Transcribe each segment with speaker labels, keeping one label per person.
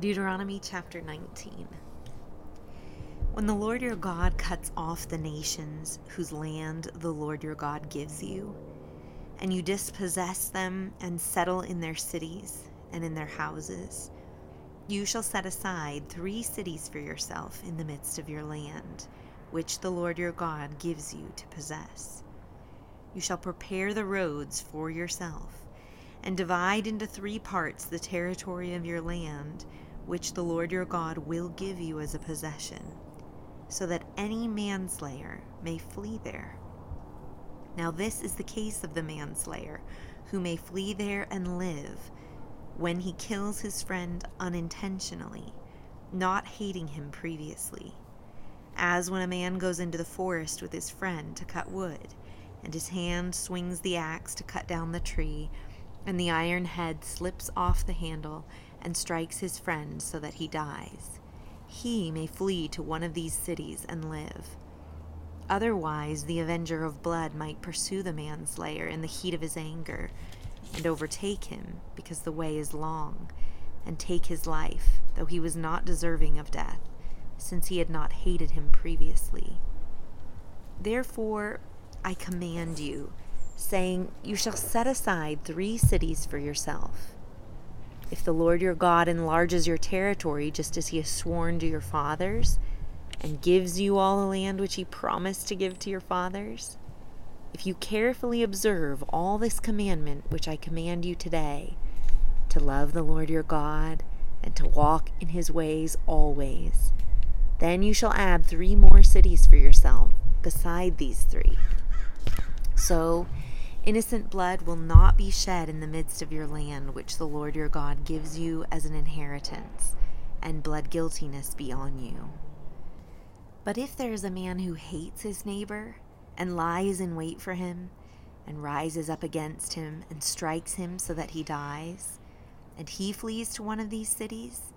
Speaker 1: Deuteronomy chapter 19. When the Lord your God cuts off the nations whose land the Lord your God gives you, and you dispossess them and settle in their cities and in their houses, you shall set aside three cities for yourself in the midst of your land, which the Lord your God gives you to possess. You shall prepare the roads for yourself and divide into three parts the territory of your land, which the Lord your God will give you as a possession, so that any manslayer may flee there. Now, this is the case of the manslayer, who may flee there and live, when he kills his friend unintentionally, not hating him previously. As when a man goes into the forest with his friend to cut wood, and his hand swings the axe to cut down the tree and the iron head slips off the handle and strikes his friend so that he dies. He may flee to one of these cities and live. Otherwise, the avenger of blood might pursue the manslayer in the heat of his anger and overtake him because the way is long, and take his life, though he was not deserving of death, since he had not hated him previously. Therefore, I command you saying, You shall set aside three cities for yourself. If the Lord your God enlarges your territory just as he has sworn to your fathers, and gives you all the land which he promised to give to your fathers, if you carefully observe all this commandment which I command you today, to love the Lord your God, and to walk in his ways always, then you shall add three more cities for yourself beside these three. So Innocent blood will not be shed in the midst of your land, which the Lord your God gives you as an inheritance, and blood guiltiness be on you. But if there is a man who hates his neighbor, and lies in wait for him, and rises up against him, and strikes him so that he dies, and he flees to one of these cities,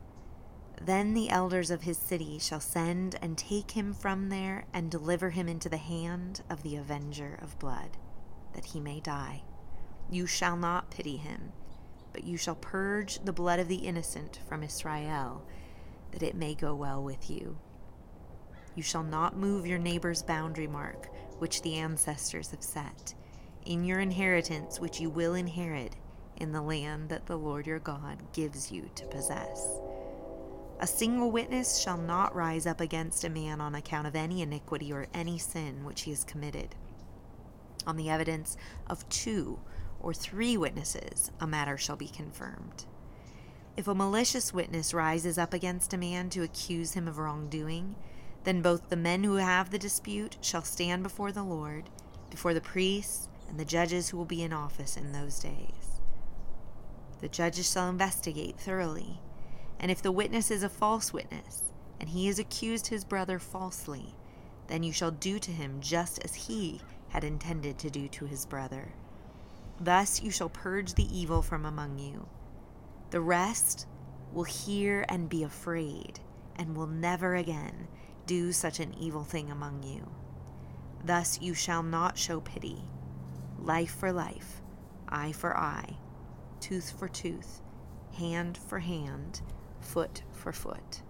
Speaker 1: then the elders of his city shall send and take him from there and deliver him into the hand of the avenger of blood that he may die. You shall not pity him, but you shall purge the blood of the innocent from Israel, that it may go well with you. You shall not move your neighbor's boundary mark, which the ancestors have set, in your inheritance which you will inherit in the land that the Lord your God gives you to possess. A single witness shall not rise up against a man on account of any iniquity or any sin which he has committed on the evidence of two or three witnesses, a matter shall be confirmed. If a malicious witness rises up against a man to accuse him of wrongdoing, then both the men who have the dispute shall stand before the Lord, before the priests and the judges who will be in office in those days. The judges shall investigate thoroughly, and if the witness is a false witness, and he has accused his brother falsely, then you shall do to him just as he had intended to do to his brother. Thus you shall purge the evil from among you. The rest will hear and be afraid, and will never again do such an evil thing among you. Thus you shall not show pity. Life for life, eye for eye, tooth for tooth, hand for hand, foot for foot.